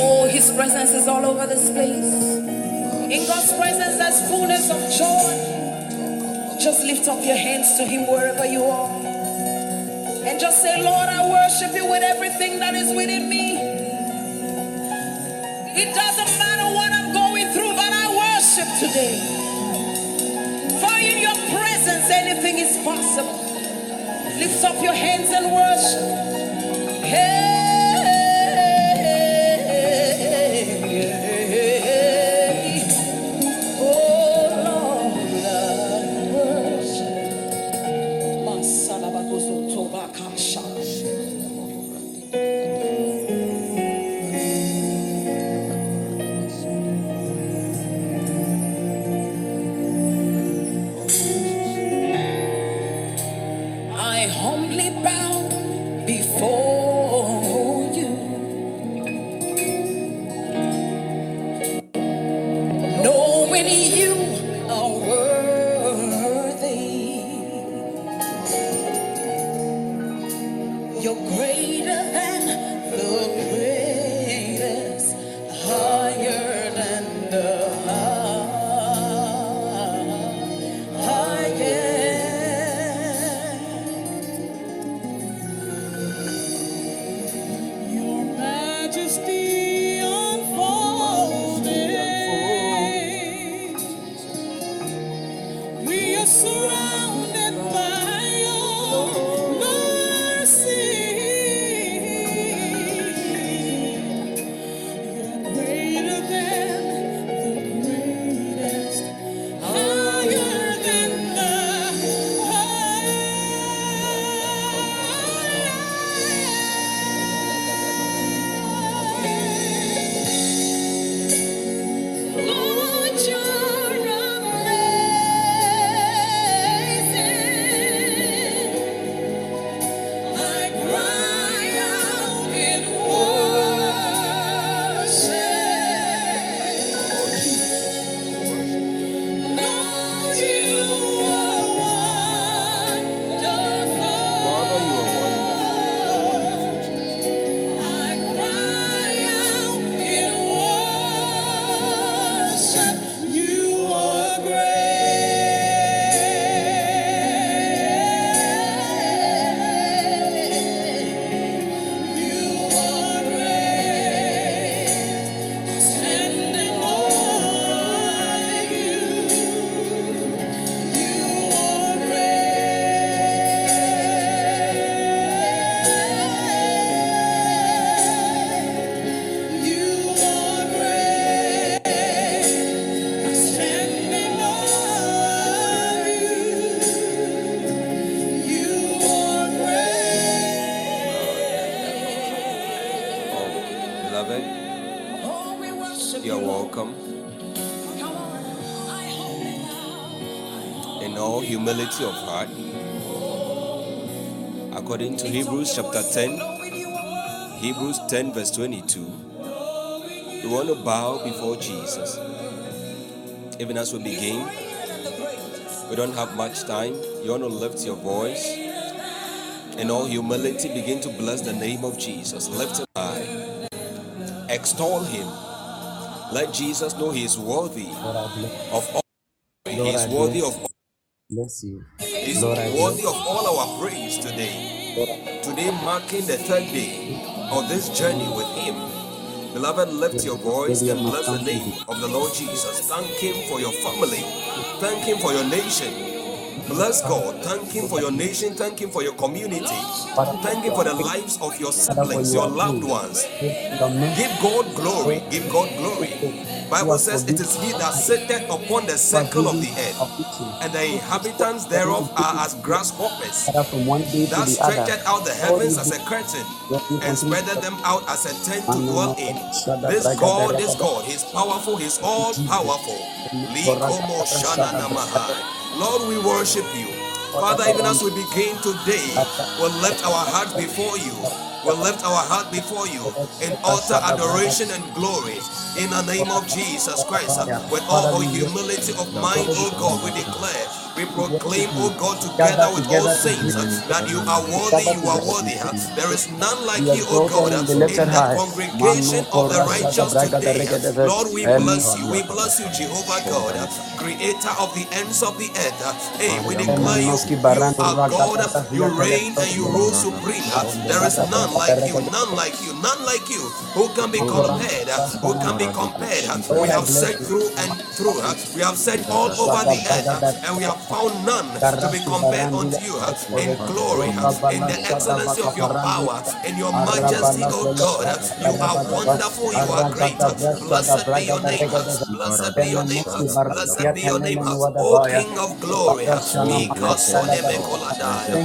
Oh, His presence is all over this place. In God's presence, there's fullness of joy. Just lift up your hands to Him wherever you are. And just say, Lord, I worship you with everything that is within me. It doesn't today. For in your presence, anything is possible. Lift up your hands and worship. Humility of heart, according to Hebrews chapter 10, Hebrews 10, verse 22, we want to bow before Jesus. Even as we begin, we don't have much time. You want to lift your voice. In all humility, begin to bless the name of Jesus. Lift him high. Extol him. Let Jesus know he is worthy Lord, I bless, of all. He is worthy of bless you. He's Lord, worthy of all our praise today. Lord, Today marking the third day of this journey with Him. Beloved, lift your voice and bless the name of the Lord Jesus. Thank Him for your family. Thank Him for your nation. Bless God. Thank Him for your nation. Thank Him for your community. Thank Him for the lives of your siblings, your loved ones. You are merciful. Give God glory. Give God glory. Bible says it is He that sitteth upon the circle of the earth, and the inhabitants thereof are as grasshoppers Father, from one day to that stretcheth out the heavens as a curtain and spreadeth them out as a tent to dwell in. This God, this. God, He's powerful, He's all powerful. Lord, we worship you. Father, even as we begin today, we'll lift our hearts before you. We'll lift our heart before you in utter adoration and glory in the name of Jesus Christ. With all our humility of mind, oh God, we declare we proclaim, O God, together with all saints that you are worthy, you are worthy. There is none like you, O God, in the congregation of the righteous today. Lord, we bless you. We bless you, Jehovah God, creator of the ends of the earth. Hey, we declare you, you are God, you reign and you rule supreme. There is none like you, none like you, none like you. Who can be compared? Who can be compared? We have said through and through. We have said all over the earth, and we have found none to be compared unto you in glory, in the excellency of your power, in your majesty, O God. You are wonderful, you are great. Blessed be your name, blessed be your name, blessed be your name, O King of glory. Mika Soneme Koladai.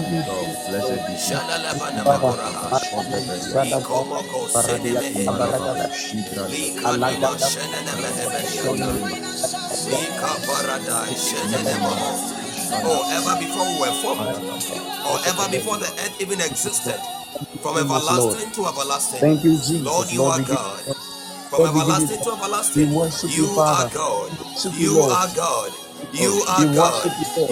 Shadalabanamakora. Ikomoko Seneme. Lika Lima Sheneme Lika Paradise Sheneme. Oh, ever before we were formed, or ever before the earth even existed, from everlasting to everlasting. Thank you, Jesus. Lord, you are God. From Lord, we give everlasting to everlasting, you are God. you, are God. You are God. you, Lord.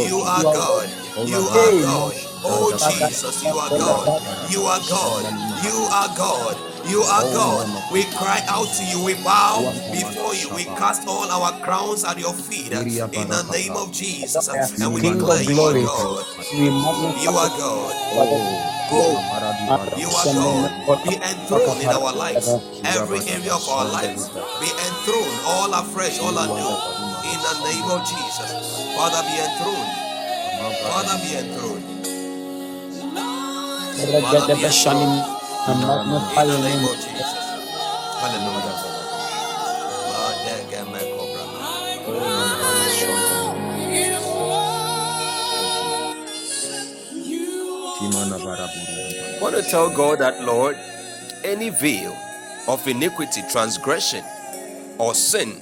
You are You are God. You are God. Oh Jesus, you are God. You are God. You are God. You are God. We cry out to you. We bow before you. We cast all our crowns at your feet in the name of Jesus. And we declare you are. God. You are God. You are God. Be enthroned in our lives. Every area of our lives. Be enthroned all afresh, all anew. In the name of Jesus. Father, be enthroned. Father, be enthroned. Father, be enthroned. I magnify In the your name name. of Jesus. Hallelujah. Madegemekobra. I want to tell God that, Lord, any veil of iniquity, transgression, or sin,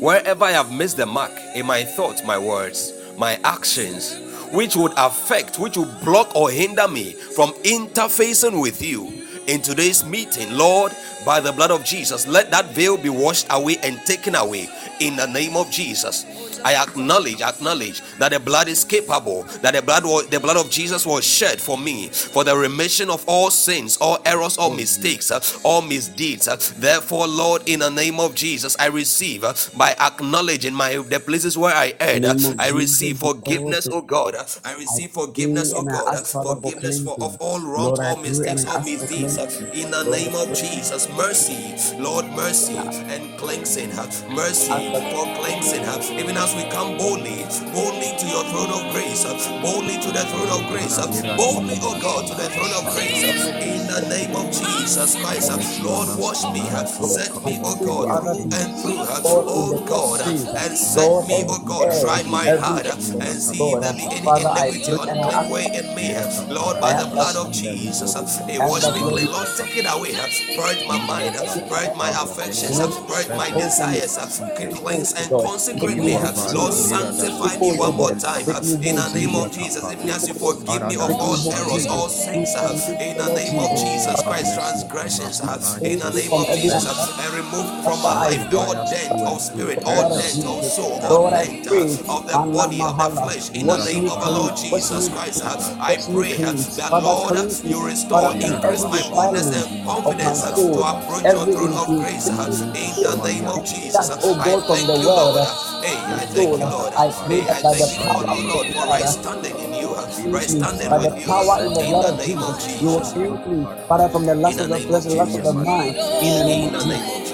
wherever I have missed the mark in my thoughts, my words, my actions, which would affect, which would block or hinder me from interfacing with you in today's meeting, Lord, by the blood of Jesus, let that veil be washed away and taken away in the name of Jesus. I acknowledge, acknowledge that the blood is capable, that the blood was, the blood of Jesus was shed for me for the remission of all sins, all errors, all mistakes, all misdeeds. Therefore, Lord, in the name of Jesus, I receive by acknowledging my the places where I erred. I receive forgiveness, oh God. I receive forgiveness, oh God. ask Father for Forgiveness for of all wrongs, all mistakes, all misdeeds. In the name of Jesus, mercy, Lord, mercy and cleansing. Mercy for cleansing. Even as we come boldly, boldly to your throne of grace, boldly to the throne of grace, boldly, oh God, to the throne of grace. In the name of Jesus Christ, Lord, wash me, set me, oh God, and through, oh God, and set me, oh God, try my heart and see if there be any iniquity, pray and I unclean ask, way in me, Lord, by the blood of Jesus. uh, wash me Lord, clean, Lord, take it away, purge my mind, purge my affections, purge my desires, cleanse and consecrate me Lord, sanctify me one more time, uh, in the name of Jesus. Even as you forgive me of all errors, all sins, uh, in the name of Jesus. Christ, transgressions, uh, in the name of Jesus, uh, and remove from my life all dent of spirit, all blood of dent of Jesus. soul, all dent uh, of the body, of the flesh, in the name of the Lord Jesus Christ. uh, I pray uh, that, Lord, uh, you restore, increase my boldness and confidence uh, to approach your throne of grace uh, in the name of Jesus. Uh, I thank you, Lord. uh, uh, Hey, I thank soul. you, Lord. I pray that I by the thank you, power Lord, oh of the Lord, for right blood, standing in you, me. standing By with the you power in the in blood the of name of Jesus, you will Jesus. cleanse me. Father, from the In lust the of the name flesh, of the lust of the Jesus. mind, in the name In of the Jesus. name of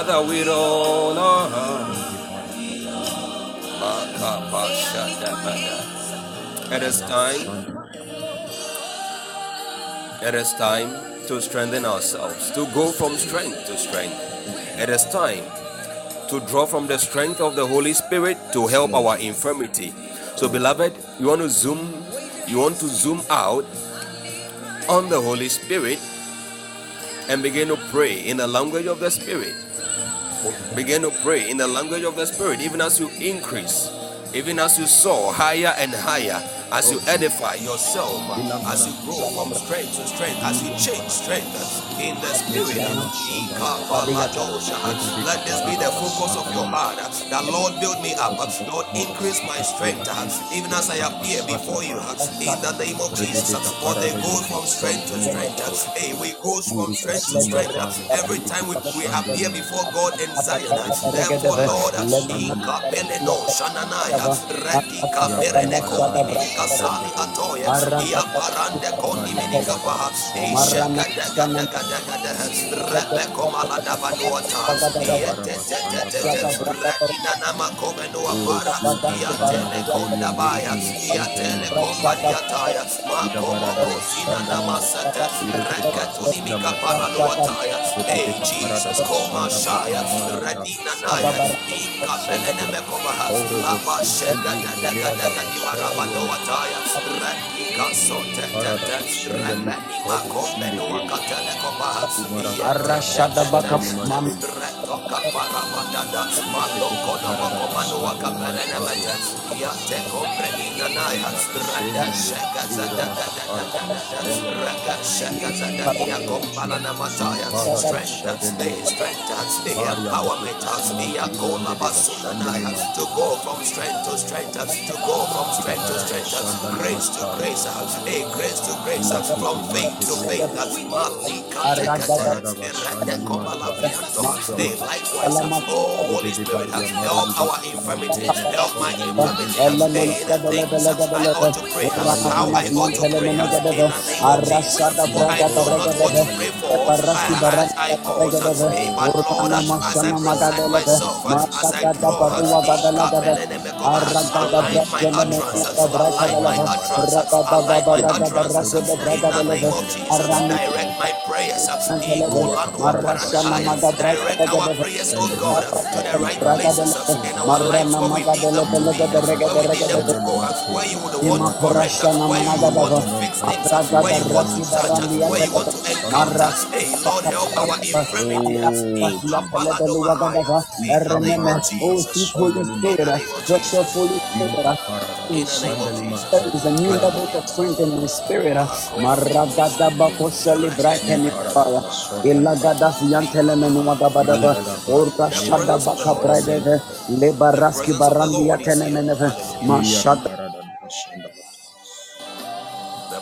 Father, our heart. Makapashadabada. It is time. It is time to strengthen ourselves, to go from strength to strength. It is time to draw from the strength of the Holy Spirit to help our infirmity. So, beloved, you want to zoom, you want to zoom out on the Holy Spirit and begin to pray in the language of the Spirit. Begin to pray in the language of the Spirit, even as you increase, even as you soar higher and higher as you edify yourself, as you grow from strength to strength, as you change strength in the spirit. Of let this be the focus of your heart. That Lord build me up, Lord increase my strength, even as I appear before you in the name of Jesus. For they go from strength to strength. Hey, we go from strength to strength every time we, we appear before God in Zion. Therefore, Lord, Atoya parande isha para baya diataya nimika para nuataya Hey Jesus koma shaya redina naya ika pelene mekoma shega da maraba Arashada baka mam Mete, Rada Raka strength, stay strength, stay empowerment, Yakola Basunanaya, to go from strength to strength, us to go from strength to strength grace to grace, a grace to grace, from faith to faith. They likewise, oh Holy Spirit, help our infirmity, help my infirmity, things I ought to pray, how I ought to pray, Jesus. I know not what to pray for, as I pause, but Lord, as I present myself, as I draw, align my utterance, align my utterance, align my utterance in the name of Jesus. Direct my prayers. Direct our prayers, oh God, to the right places in our lives where we need them to be, where we need them to go, where you would want to correct, where you would want to fix things, where you want to touch, where you want to encounter. Hey, Lord, help our infirmity. In the name of Jesus. Holy Spirit, just your Holy Spirit. In the name of Jesus. There is a new level of strength in my spirit. Maragada bakosali brakeni fire. Ilagada yantele menu magabada. Orka shada baka bride. Lebaraski barandi yatene. Mashada.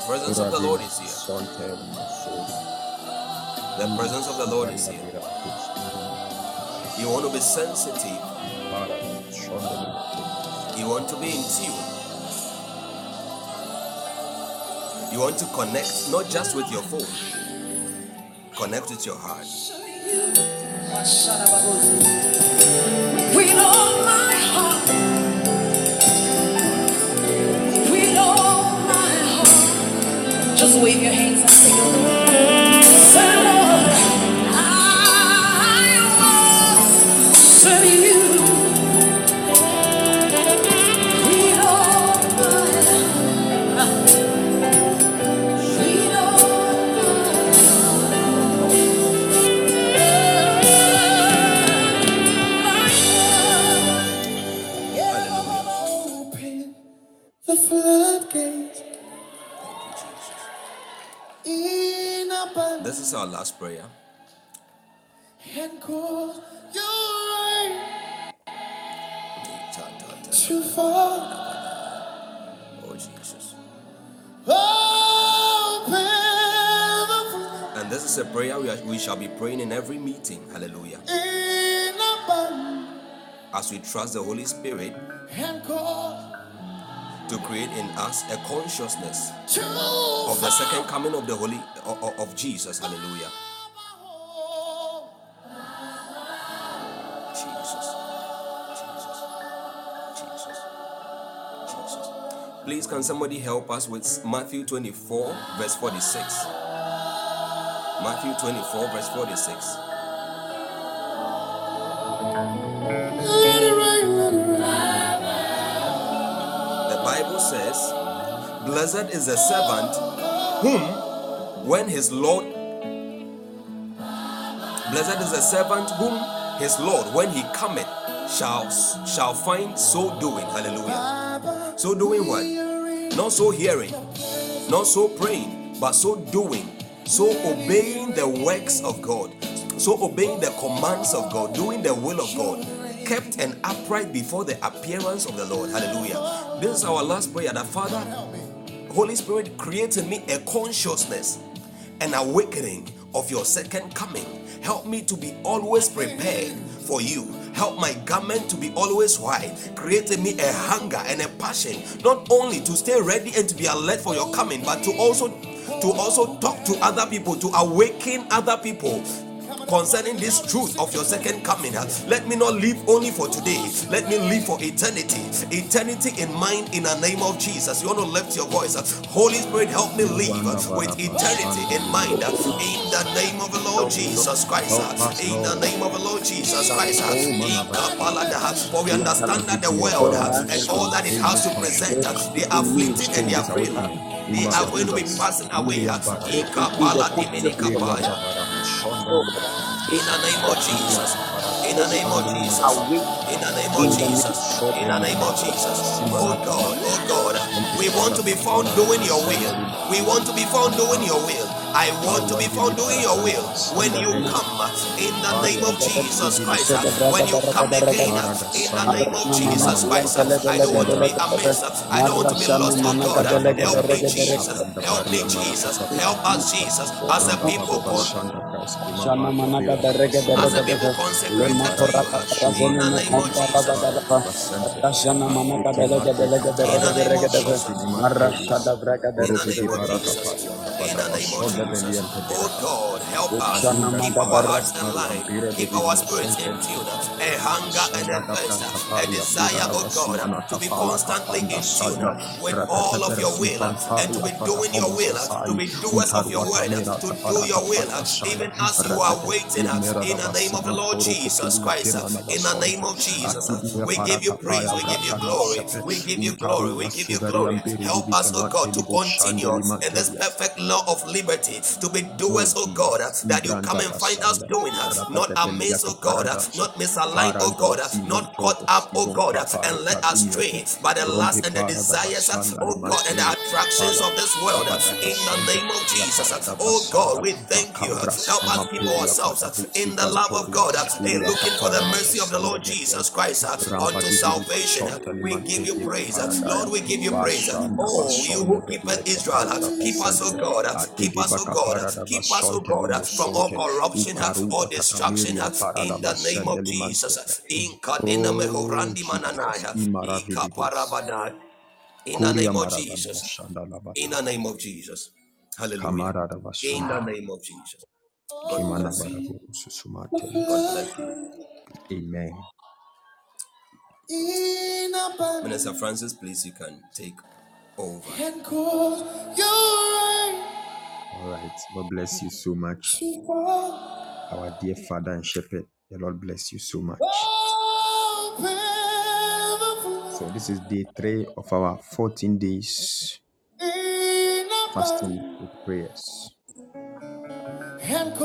The presence of the Lord is here. The presence of the Lord is here. You want to be sensitive. You want to be in tune. You want to connect not just with your phone, connect with your heart. With all my just wave your hands and sing. Say, This is our last prayer. Oh, Jesus. And this is a prayer we, are, we shall be praying in every meeting. Hallelujah. in As we trust the Holy Spirit to create in us a consciousness of the second coming of the Holy of, of- Jesus. Hallelujah. Jesus. Jesus. Jesus. Jesus. Please, can somebody help us with Matthew 24, verse 46? Matthew 24, verse 46. Blessed is the servant whom, when his Lord, blessed is the servant whom his Lord, when he cometh, shall shall find so doing. Hallelujah. So doing what? Not so hearing, not so praying, but so doing, so obeying the works of God, so obeying the commands of God, doing the will of God, kept and upright before the appearance of the Lord. Hallelujah. This is our last prayer. That Father, Holy Spirit, create in me a consciousness, an awakening of your second coming. Help me to be always prepared for you. Help my garment to be always white. Create in me a hunger and a passion, not only to stay ready and to be alert for your coming, but to also to also talk to other people, to awaken other people concerning this truth of your second coming. Uh, let me not live only for today, let me live for eternity. Eternity in mind in the name of Jesus. You want to lift your voice. Uh, Holy Spirit, help me live uh, with eternity in mind in the name of the Lord Jesus Christ. In the name of the Lord Jesus Christ. For we understand that the world and all that it has to present, they are fleeting and they are frail. They are going to be passing away. In the name of Jesus. In the name of Jesus. In the name of Jesus. In the oh name of Jesus. Oh God, oh God. We want to be found doing your will. We want to be found doing your will. I want to be found doing your will when you come in the name of Jesus Christ. When you come again in the name of Jesus Christ. I don't want to be amiss. I don't want to be lost, oh God. Help me, Jesus. Help me, Jesus. Help us, Jesus, as a people. As a people consecrated the me name of the name. In the name of Jesus. Oh God, help us. Keep our hearts in line. Keep our spirits in tune. A hunger and a thirst. A desire, oh God, to be constantly in tune with all of your will and to be doing your will, to be doers of your word, to do your will, even as you are waiting in the name of the Lord Jesus Christ. In the name of Jesus, we give you praise, we give you glory, we give you glory, we give you glory. Help us, oh God, to continue in this perfect of liberty, to be doers, oh God, that you come and find us doing, us, not amiss, oh God, not misaligned, oh God, not caught up, oh God, and led astray by the lust and the desires, oh God, and the attractions of this world. In the name of Jesus, oh God, we thank you. Help us keep ourselves in the love of God, and looking for the mercy of the Lord Jesus Christ unto salvation. We give you praise, Lord. We give you praise. Oh, you who keepeth Israel, keep us, oh God, keep us, oh God, keep us, oh God, from all corruption or destruction. In the name of Jesus, in Kadina Mehorandi Mananaya, Ikaparabadai. In the name of Jesus. In the name of Jesus. Hallelujah. In the name of Jesus. God bless you. God bless you. Amen. Minister Francis, please, you can take over. All right. God bless you so much. Our dear Father and Shepherd, the Lord bless you so much. So, this is day three of our 14 days fasting with prayers.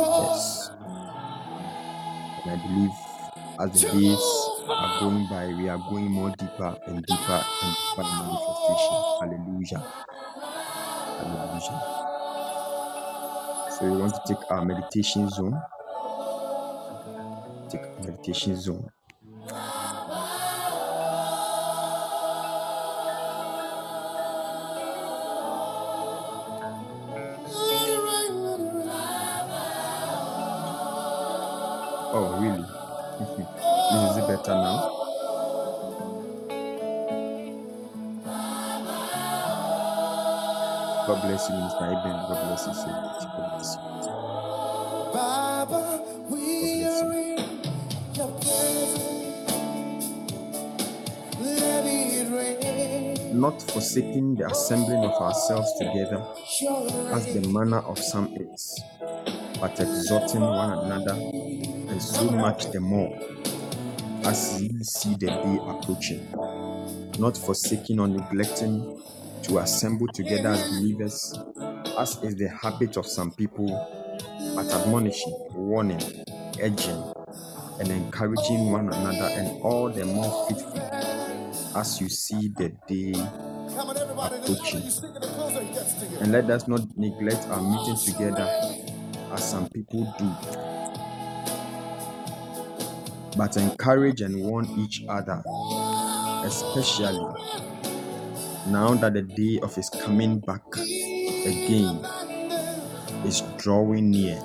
Yes. And I believe as the days are going by, we are going more deeper and deeper and deeper in manifestation. Hallelujah. Hallelujah. So we want to take our meditation zone. Take our meditation zone. Oh, really? this is it better now? God bless you. God bless you so much. God bless you. God bless you. not forsaking the assembling of ourselves together as the manner of some is, but exhorting one another, and so much the more as ye see the day approaching. Not forsaking or neglecting to assemble together as believers, as is the habit of some people, but admonishing, warning, urging, and encouraging one another, and all the more faithful as you see the day approaching. And let us not neglect our meeting together as some people do, but encourage and warn each other, especially now that the day of his coming back again is drawing near.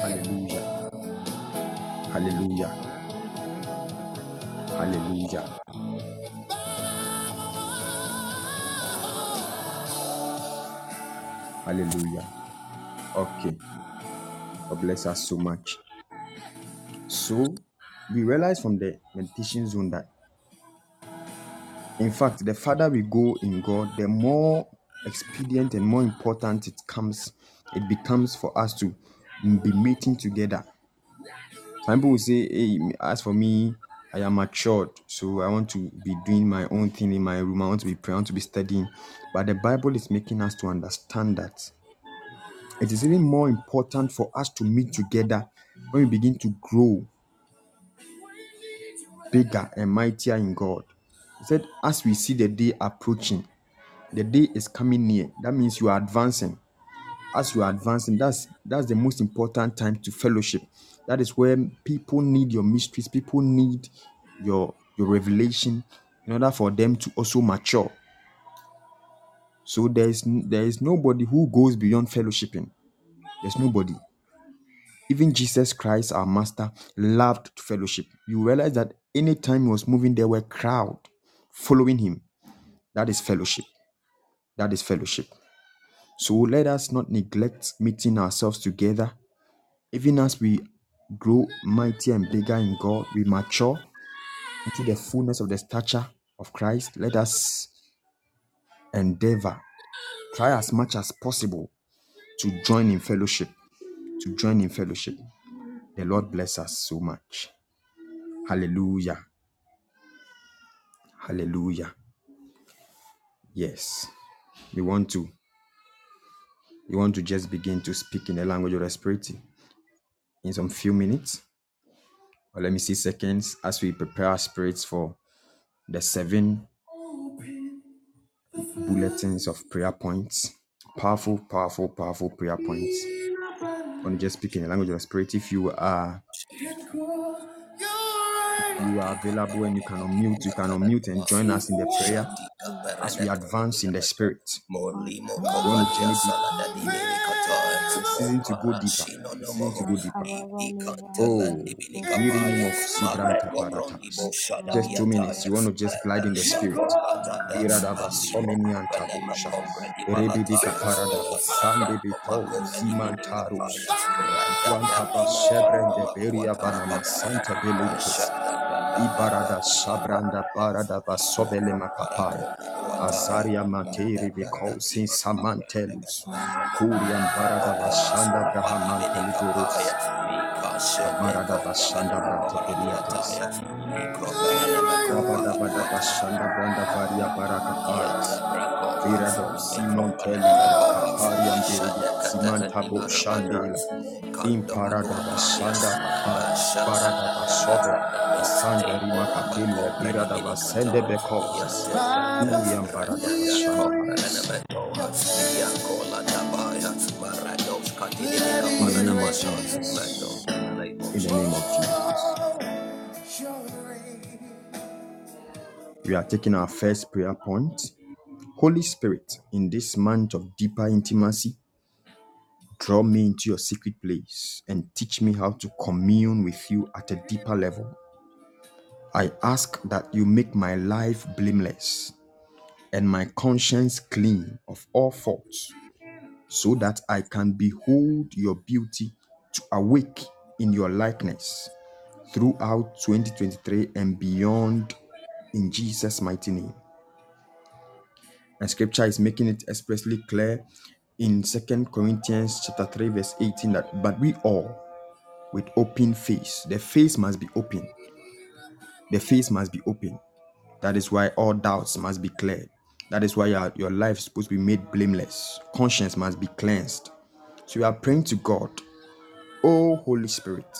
Hallelujah. Hallelujah. Hallelujah. Hallelujah. Okay. God bless us so much. So we realize from the meditation zone that in fact the farther we go in God, the more expedient and more important it comes, it becomes for us to be meeting together. Some people will say, Hey, as for me, I am matured, so I want to be doing my own thing in my room. I want to be praying, I want to be studying. But the Bible is making us to understand that it is even more important for us to meet together when we begin to grow bigger and mightier in God. He said, as we see the day approaching, the day is coming near. That means you are advancing. As you are advancing, that's that's the most important time to fellowship. That is where people need your mysteries, people need your your revelation in order for them to also mature. So there is there is nobody who goes beyond fellowshipping. There's nobody. Even Jesus Christ, our master, loved fellowship. You realize that anytime he was moving, there were crowd following him. That is fellowship. That is fellowship. So let us not neglect meeting ourselves together. Even as we grow mightier and bigger in God, we mature into the fullness of the stature of Christ. Let us endeavor, try as much as possible to join in fellowship. To join in fellowship. The Lord bless us so much. Hallelujah. Hallelujah. Yes. We want to we want to just begin to speak in the language of the spirit in some few minutes. Let me see seconds as we prepare our spirits for the seven bulletins of prayer points. Powerful, powerful, powerful prayer points. Want to just speak in the language of the spirit. If you are you are available and you can unmute, you can unmute and join us in the prayer as we advance in the spirit. We want to journey to go deeper. To go deeper. Oh, Mirim of. Just two minutes. You want to just glide in the spirit. Iradava Someni Banama Santa. Ibarada Sabranda Barada Basobele Makapaya. Azaria Materi Bikosi Samantelus. Kuriam Barada Bashanda Brahamantelidurus. Marada Bashanda Branta Beliatas. Rabada Bada Bashanda Branda Varia Barakapayas. Virado Simon Teli Bashanda Barada Basobe. Sanda Rima Birada Basende name of Jesus. In the name of Jesus. We are taking our first prayer point. Holy Spirit, in this month of deeper intimacy, draw me into your secret place and teach me how to commune with you at a deeper level. I ask that you make my life blameless and my conscience clean of all faults, so that I can behold your beauty to awake in your likeness throughout 2023 and beyond in Jesus' mighty name. And scripture is making it expressly clear in Second Corinthians chapter 3, verse 18 that but we all with open face. The face must be open. The face must be open. That is why all doubts must be cleared. That is why your, your life is supposed to be made blameless. Conscience must be cleansed. So we are praying to God, Oh Holy Spirit,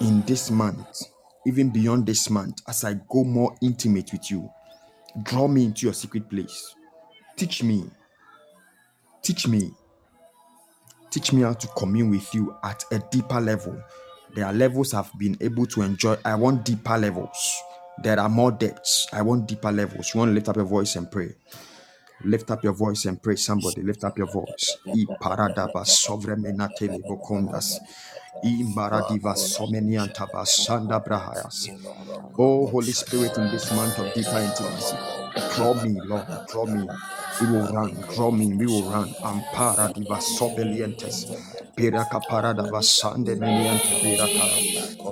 in this month, even beyond this month, as I go more intimate with you, draw me into your secret place. Teach me. Teach me. Teach me how to commune with you at a deeper level. There are levels I've been able to enjoy. I want deeper levels. There are more depths. I want deeper levels. You want to lift up your voice and pray. Lift up your voice and pray. Somebody lift up your voice. I sovremenatele vokondas. I maradiva someniantaba sanda brahayas. Oh Holy Spirit, in this month of deeper intimacy, draw me, Lord, draw me. We will run, draw me, we will run. Ampara diva sobelientes. Piraka parada vasande meniante piraka.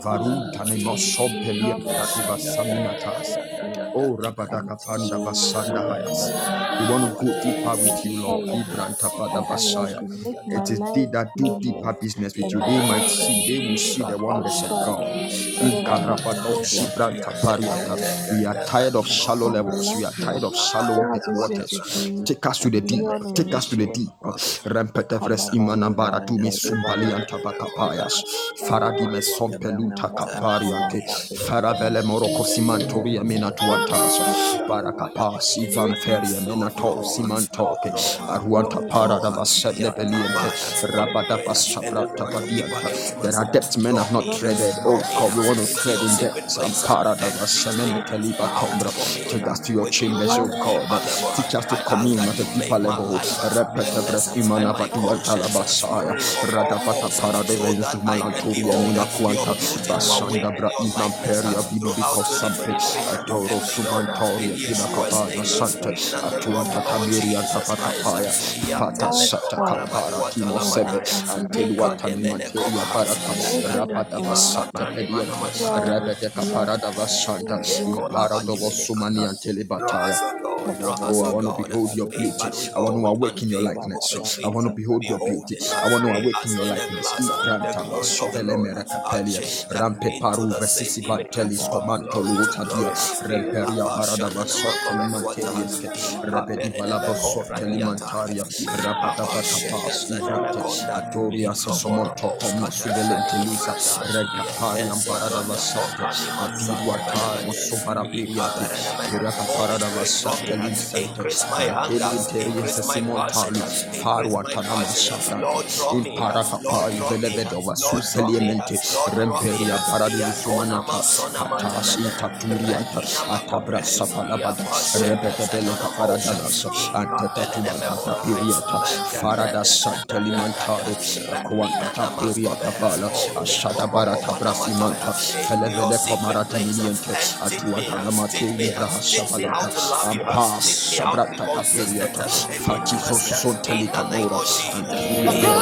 Varunta ne mo sobeliente diva saminatas. Oh, Rabadaka Panda Basanda Hayas. We want to go deeper with you, Lord. Ibranta Pada Basaya. It is they that do deeper business with you. They might see, they will see the wonders of God. Ikarabado Shibranta Pariata. We are tired of shallow levels. We are tired of shallow waters. Take us to the deep. Take us to the deep. Rempetevres Imanambara to me Sumbali and Tabakapayas. Faradime Sompeluta Kapariante. Faravele Moroko Simantoria Minatua Mantas, Barakapas, Ivan Feria, Menato, Simantoke, Aruanta Para da Vaselle Beliente, Rabada Padianta. There are depths men have not treaded. Oh God, we want to tread in depths. And Para da Vaselle Teliba Combra. Take us to your chambers, oh God. Teach us to commune at a deeper level. Repete Bres Imana Batua Talabasaya, Radapata Para de Ventu Malanturia Mina Quanta, Basanda Bra Ivan Peria, Bibico Sampe, Adoro Sumantoria, Pinakapaya, Santa, Atuanta Tamiria, Tapatapaya, Pata Sata Kapara, Timo Sebe, Antiluata Materia Baraka, Rapata Vasata Pediata, Rebete Caparada Vasanta, Paradovo Sumani Antelibataya. Oh, I want to behold your beauty. I want to awaken your likeness. I want to behold your beauty. I want to awaken your likeness. Ibranta, Sovele Meracapelia, Rampe Paru, Vesisi Vantelis, Comanto Lutadia, Remperia Parada Vasota Limanteriesque, Repeti Valabo Sorte Limantaria, Rapata Vacapas, Ivrante, Atoria Sosomonto, Toma Suvelente Lisa, Rega Paria, Parada Vasota, Atirua Tar, Sopara Piriati, Pirata Parada Vasota, Elisente, Elinterius Simontali, Farwa Tanama Shafra, in Paracapa, Velevedova, Suseliamente, Remperia, Paradi Sumanata, Katashi, Atabra Sapalabada, Rebecca Paradalas, Antetatuma Piriata, Farada Santalimantaro, Quanta Piriata Bala, Ashada Barata Televele Comarata Miliente, Atuata Namatu, Brahashabalata, Ampas, Sabrata Caperiata, Fatiso Sonteli Camora, Anturia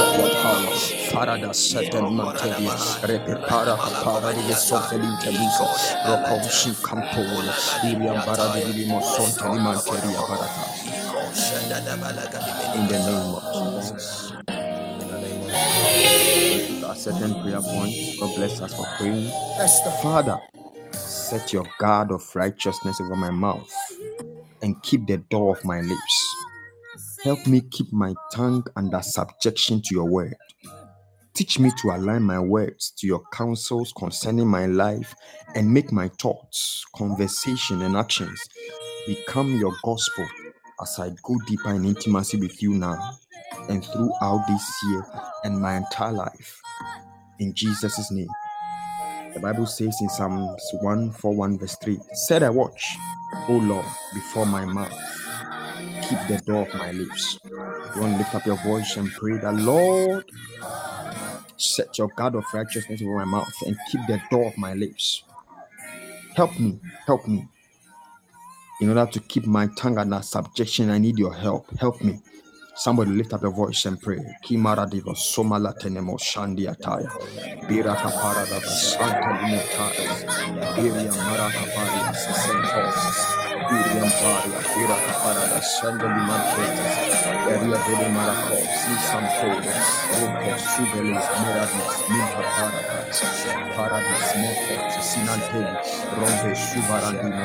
Farada Satan Materia, Repepara Para di Sonteli Telusa, Rokomshi Campora, Iliam Baradi Limo Sonteli Manteria Barata. In the name of Jesus. Certain prayer point. God bless us for praying. Father, set your guard of righteousness over my mouth and keep the door of my lips. Help me keep my tongue under subjection to your word. Teach me to align my words to your counsels concerning my life and make my thoughts, conversation, and actions become your gospel as I go deeper in intimacy with you now and throughout this year and my entire life. In Jesus' name. The Bible says in Psalms 141, verse 3 Set a watch, O Lord, before my mouth. Keep the door of my lips. You want to lift up your voice and pray that, Lord, set your guard of righteousness over my mouth and keep the door of my lips. Help me, help me. In order to keep my tongue under subjection, I need your help. Help me. Somebody lift up your voice and pray. Kimara somala tenemo shandi ataya. Bira kapara dava santa mara kapari Sandali Mantetas,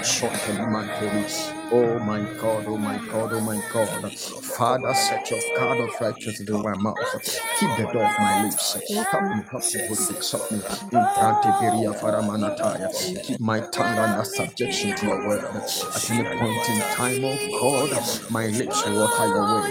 Shoteli Manteli, Oh my God, oh my God, oh my God. Father, set your card of righteousness in my mouth. Keep the door of my lips. Help me, help me, help me. Keep my tongue under subjection to your word. At any point in time, oh God, my lips will water your word.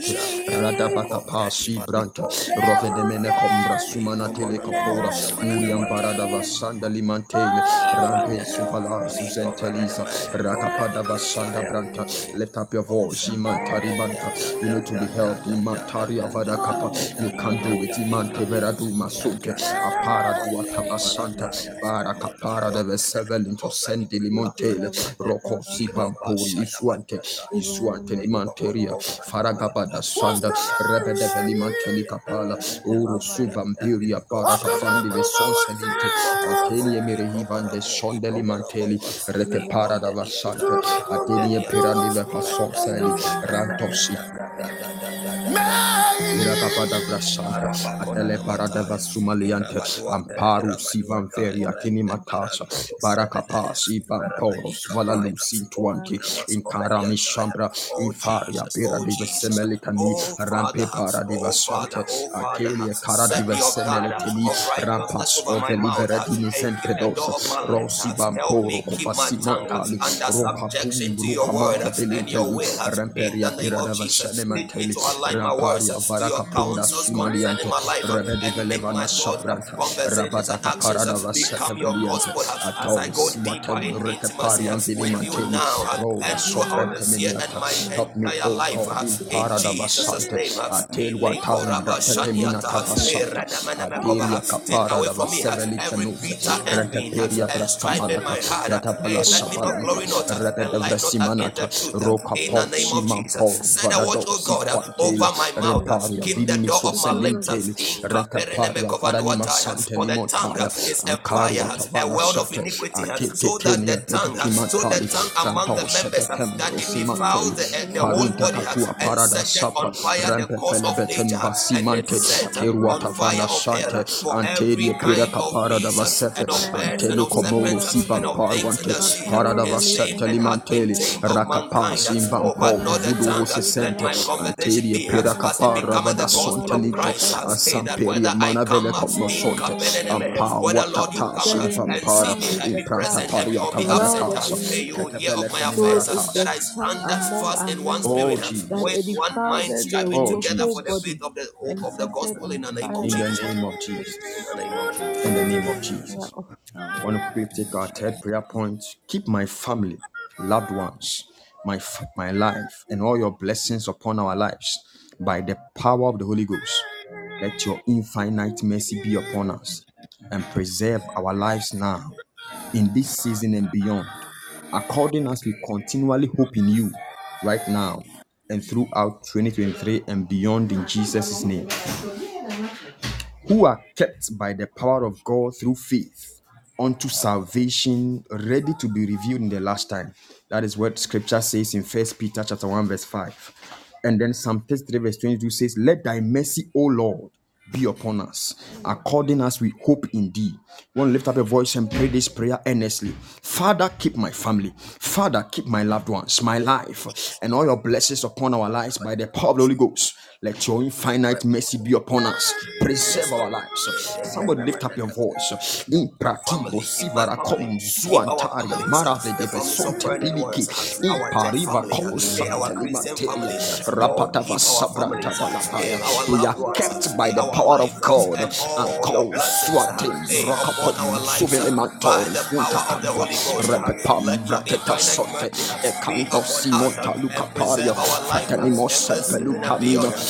basanda limante rada bakapasi branta rofe de mene kombra sumana tele kapora uria para da basanda limantele rampe supala susentelisa rakapada basanda branta Lift up your voice. Imantaribanta. You need to be helped. Imantari avada kapa. You can't do it. Imante veradu masuke. Apara duata basanta. Bara kapara de vesevel into sendi limontele. Roko sipampuri. Isuante. Isuante limanteria. Faragabada sanda. Rebe de velimanteli kapala. Uru subampiria para kapandi veson senite. Ateli emire hivande sondeli manteli. Rete para da vasante. Ateli pirani paso seli rantosi Irakapada Brashanta, Atele Parada Vasumaliante, Amparu Sivan Feria Kinimatasa, Barakapas, Ivan Poros, Valalusi in Karami Shambra, in Faria, Piradiva Semelicani, Rampe Paradiva Santa, Akelia Karadiva Semelicani, Rampas, Oveliveradini Sentedosa, Rosi Bamporo, Copasimatali, Ropa Pum, Rupa Belintelu, Ramperia Piradava Senemateli, Ramparia Varaka Punda Sumalianto, Rebede Velevana Shabranta, Rabadaka Parada Vasakabilianto, Atos Matem Rekaparian Vilimantini, Rova Sopranta Miniata, help me, O God, in Parada Vasante, Atel Watana, Ratemina Kapasata, Adelia Caparada Vaseveli Canusa, Retaperia Brastamana, Ratapala Sapana, Rebede Vresimanata, Roka Pop, Siman Pop, Varado, over my mouth. Keep the door of my lips. For the tongue is a fire, a world of iniquity, so that the tongue, so the tongue among the members that it defiles the, the whole body and set on fire the cause of nature and set on fire of hell for every kind of beast and of birds and of serpents and of things that in the name of Rakapasi mankind. But not the tongue and my conversation be it becometh the gospel of Christ. Say that whether I come as you come whether Lord you come and see me and be present and or be absent, may you hear of my affairs that I stand fast in one spirit oh, with one mind striving together for the faith of the hope of the gospel in the name of In the Jesus. name of Jesus. In the name of Jesus. In the name of Jesus. I want to quickly take our third prayer point. Keep my family, loved ones, my f- my life, and all your blessings upon our lives by the power of the Holy Ghost. Let your infinite mercy be upon us and preserve our lives now, in this season and beyond, according as we continually hope in you right now and throughout 2023 and beyond in Jesus' name who are kept by the power of God through faith unto salvation, ready to be revealed in the last time. That is what scripture says in First Peter chapter 1, verse 5. And then Psalm 33, verse 22 says, Let thy mercy, O Lord, be upon us, according as we hope in thee. To lift up a voice and pray this prayer earnestly. Father, keep my family. Father, keep my loved ones, my life, and all your blessings upon our lives by the power of the Holy Ghost. Let your infinite mercy be upon us. Preserve our lives. Somebody lift up your voice. In prativo sivara com zuantaria marave de besonte biliki. In pariva com santa limateria. Rapatava sabranta balapaya. We are kept by the power of God. And called swate rockapon suvelemantori. Repepam brateta sote. Ekanto simonta luca paria. Fatanimos pelutamino.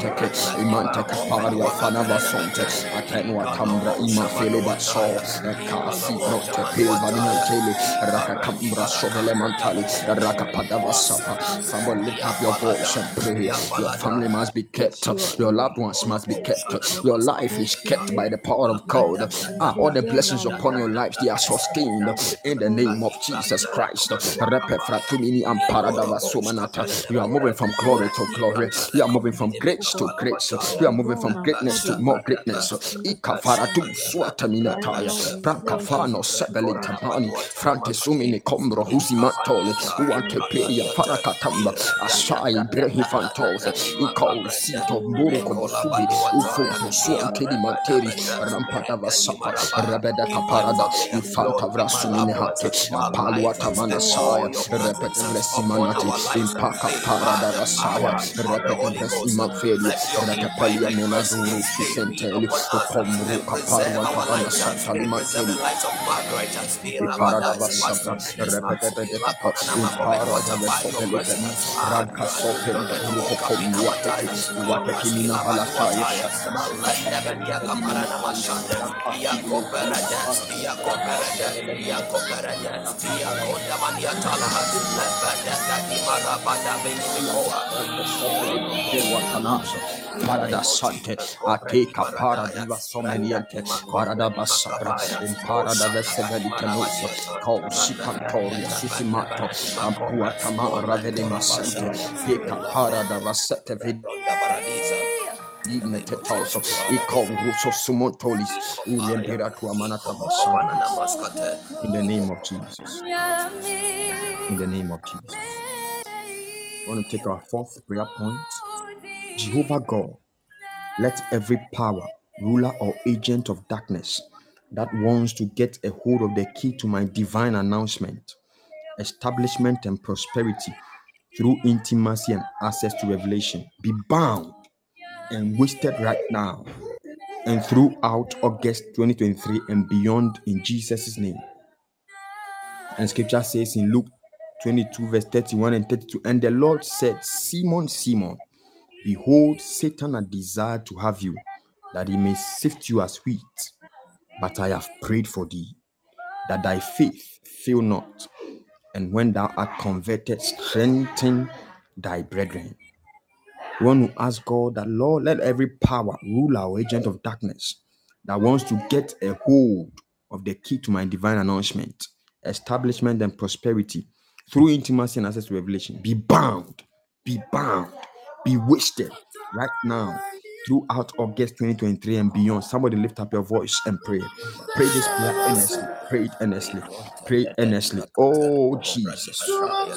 tetesimanteke. Imante caparia fanava sonte. Atenua cambra ima fele basso. Kasi prote pilva dinantele. Raka cambra sovele mantali. Raka padava sapa. Someone lift up your voice and pray. Your family must be kept. Your loved ones must be kept. Your life is kept by the power of God. Ah, all the blessings upon your lives they are sustained in the name of Jesus Christ. You are moving from glory to glory. You are moving from grace to grace. You are moving from greatness to more greatness. Ikafaratu swataminataya. Prakafano sebelitabani. Frante sumini kombro husimantole. Uante peria farakatamba. Asai brehi fantos. Iko sito buruko bosubi. Ufunto suantedi manteri. Rampata vasapa. Rabeda kaparada. Infanta vrasumini hate. Paluata manasaya. Repete blessimanati. Impaka parada vasaya. Repete blessimaferi. Rakapalia menazuru fisenteli. Ukomru kaparwa kapana santali manteli. Iparada vasapa. Repete de kapa. Imparada vasopeli. Ranka sopeli. Ukokom wate. Wate kimina halataya. Parada Sante, Someniente, Parada in Parada Ampuatama Raveli Masante, Peka Parada Vasete Vid. Dignitetoso, Icon Russo Sumontolis, Uriempera tua manata basana. In the name of Jesus. In the name of Jesus. I want to take our fourth prayer point. Jehovah God, let every power, ruler, or agent of darkness that wants to get a hold of the key to my divine announcement, establishment, and prosperity through intimacy and access to revelation be bound and wasted right now and throughout August 2023 and beyond in Jesus' name. And scripture says in Luke 22, verse 31 and 32, and the Lord said, Simon, Simon, behold, Satan had desired to have you, that he may sift you as wheat. But I have prayed for thee, that thy faith fail not. And when thou art converted, strengthen thy brethren. We want to ask God that, Lord, let every power, ruler, or agent of darkness that wants to get a hold of the key to my divine announcement, establishment, and prosperity through intimacy and access to revelation be bound, be bound, be wasted right now throughout August 2023 and beyond. Somebody lift up your voice and pray. Pray this prayer earnestly. Pray it earnestly. Pray earnestly. Oh Jesus.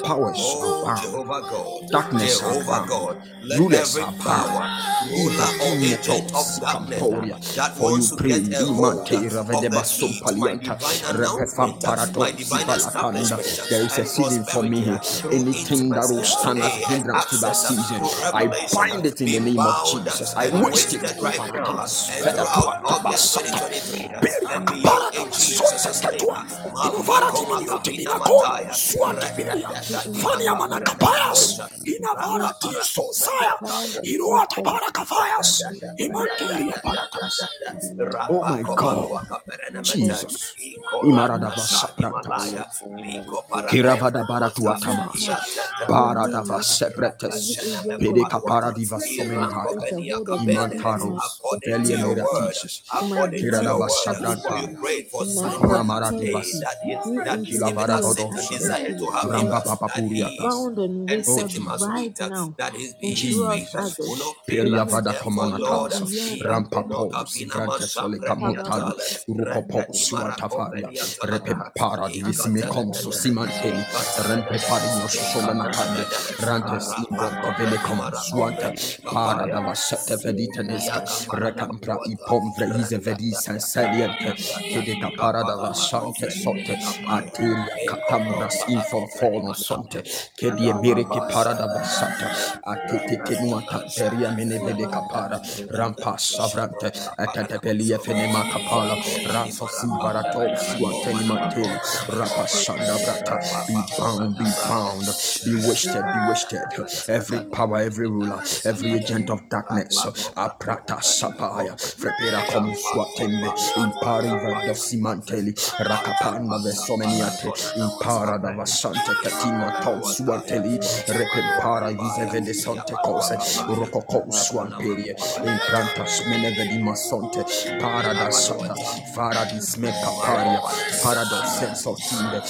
Powers are bound. Darkness are bound. Rulers are bound. Evil omnipotence camporia. For you pray. Imante ravedeba sumpalianta. Repefam parato zibalatanda. There is a season for me. Anything that will stand as hindrance to that season, I bind it in the name of Jesus. I wasted right now and throughout August 2023 and beyond in Jesus' name. Inovara timinio timina kon suante bireya fania mana kapayas inavara tiso saya irua tabara kafayas imanteria parakas Oh my God, Jesus. Imarada. Kiravada baratua. Barada vasepretes. Pedeka paradiva somenha. Imantaros. Belia meratises. Kirada vasabranta. Ramara divas. Kilavara godos. Ramba papapuriata. Found and wicked right now. That is And throughout others. Peria vada comanata, rampapo, sigrante sole camotali, urupopo, suatafaria, repe para di visime conso, simanteli, rempe pari no solenatande, rantes libro covele com suante, para da vasete veditenesca, recampra i pomvre ise senseliente, che de capara da vasante sotte, atiria catambras info fono sonte, che di emire che para da vasata, atete tenua camperia mene vede capara, rampa savrante, rapa sanda brata, be bound, be bound, be wasted, be wasted, every power, every ruler, every agent of darkness, aprata sapaya, frepera come suatembe, impari verdosi manteli, rakapanda vesomeniate, impara da vasante katima to suateli, repempara vise vede sante cose, rococò suamperie, imprantas menevedi masonte, para da sata, fara di smeka paria, para da senso tinde,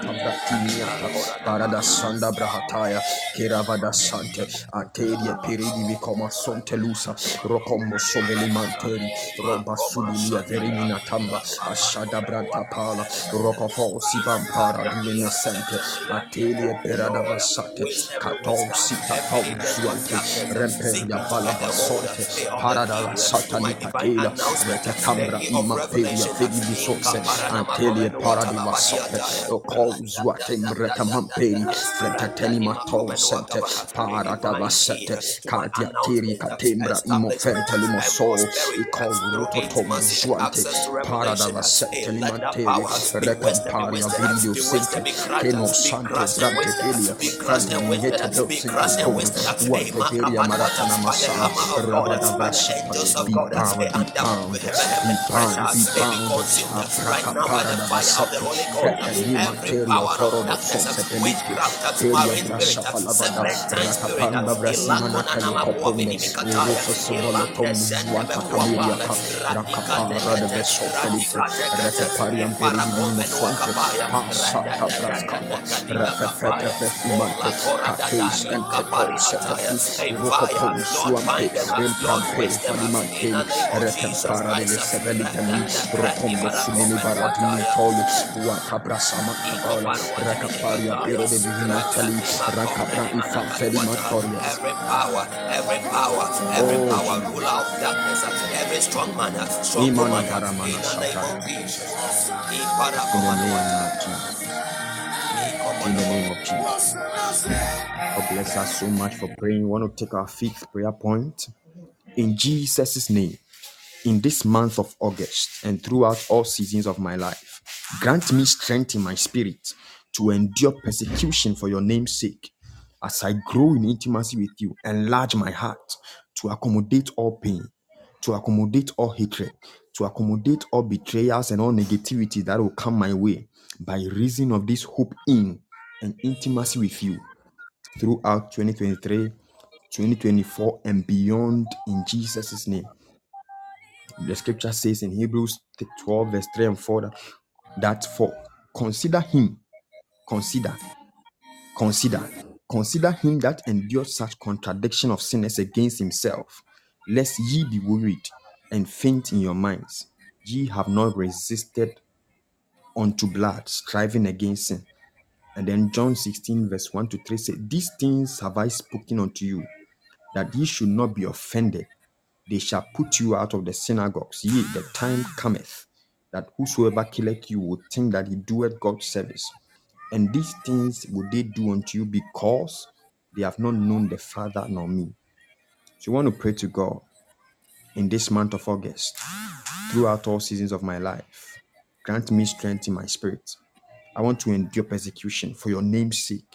tabratiniata, para da sanda brahataya, kiravada sante, ateria peridi vicoma sonte lusa, rocombo soveli manteri, roba subilia verimina tamba, ashada branta pala, rocofo si vampara, minasente, atelia perada vasate, katou sita pau suante, remperia bala basonte, parada la satani patela, rete cambra ima peria fedi bisose, antelia paradi vasote, o col zuate mreta mamperi, frente teni matou sente, parada vasete, cardia tiri catembra imo fente limo solo, i col rototom zuante, parada vasete limanteli, recamparia video sente, che non santo brante pelia, frante niente dosi con what peria maratana massa, roba da vasete, be bound, be bound, be bound, be bound, afraka para da vasete, frete ni materia foro da sonse peliti, peria grasha palavada, rakapanda brasima na kali kopome, uroso sumolo tomu kamiria ka, rakapara veso peliti, rete pariam perimino fuante, pasata braskapa, rete fete fefimante, kateis and kateis setafis, rokopom suante, imprampe fanimante, rete para sevelitani, rokombo sumini baratini tolu, wata brasama kabala, rakaparia pero de divinatali, rakapra ifam felimatorias. Every power, every power, every Oh, power, ruler of darkness, every strong man, strong woman, in the name of Jesus. In the name of Jesus. In the name of Jesus. God bless us so much for praying. We want to take our fifth prayer point. In Jesus' name, in this month of August and throughout all seasons of my life, grant me strength in my spirit to endure persecution for your name's sake. As I grow in intimacy with you, enlarge my heart to accommodate all pain, to accommodate all hatred, to accommodate all betrayals and all negativity that will come my way by reason of this hope in and intimacy with you throughout 2023, 2024, and beyond in Jesus' name. The scripture says in Hebrews 12, verse 3 and 4 that, that for consider him, consider, consider, consider him that endured such contradiction of sinners against himself, lest ye be worried and faint in your minds. Ye have not resisted unto blood, striving against sin. And then John 16, verse 1 to 3 says, These things have I spoken unto you, that ye should not be offended. They shall put you out of the synagogues. Yea, the time cometh that whosoever killeth you will think that he doeth God's service. And these things will they do unto you because they have not known the Father nor me. So you want to pray to God in this month of August, throughout all seasons of my life. Grant me strength in my spirit. I want to endure persecution for your name's sake.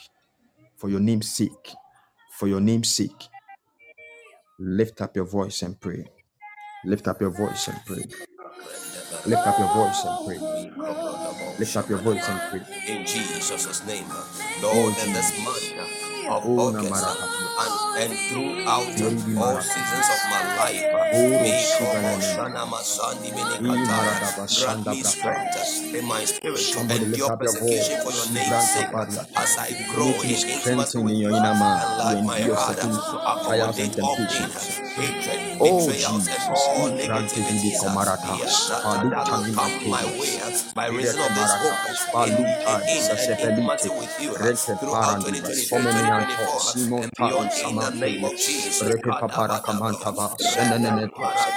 For your name's sake. For your name's sake. Lift up your voice and pray. Lift up your voice and pray. Lift up your voice and pray. Lift up your voice and pray. In Jesus' name, uh, Oh, Lord, in this month of Oh, August and, and throughout all seasons of my life, Oh, may Shivanana. Shana Masandi Yeri Minikataya Maraka grant Bashanda me Braka. strength. In my spirit to Somebody lift endure your persecution for your name's sake. as I grow need to be in intimacy with you and my heart to accommodate all pain, hatred, Oh betrayals, and Jesus, all negativities Komaratas, yes, that, that, Paluta that will come my way by reason of this hope in, in, Paluta in and Sasepelite, intimacy with you throughout 2023, Somenianto, 2024, Simon and Tali beyond in the name Samanteria, of Jesus. Rete Kapara Kadabadaba. Kamantava, Rete Senenemetos,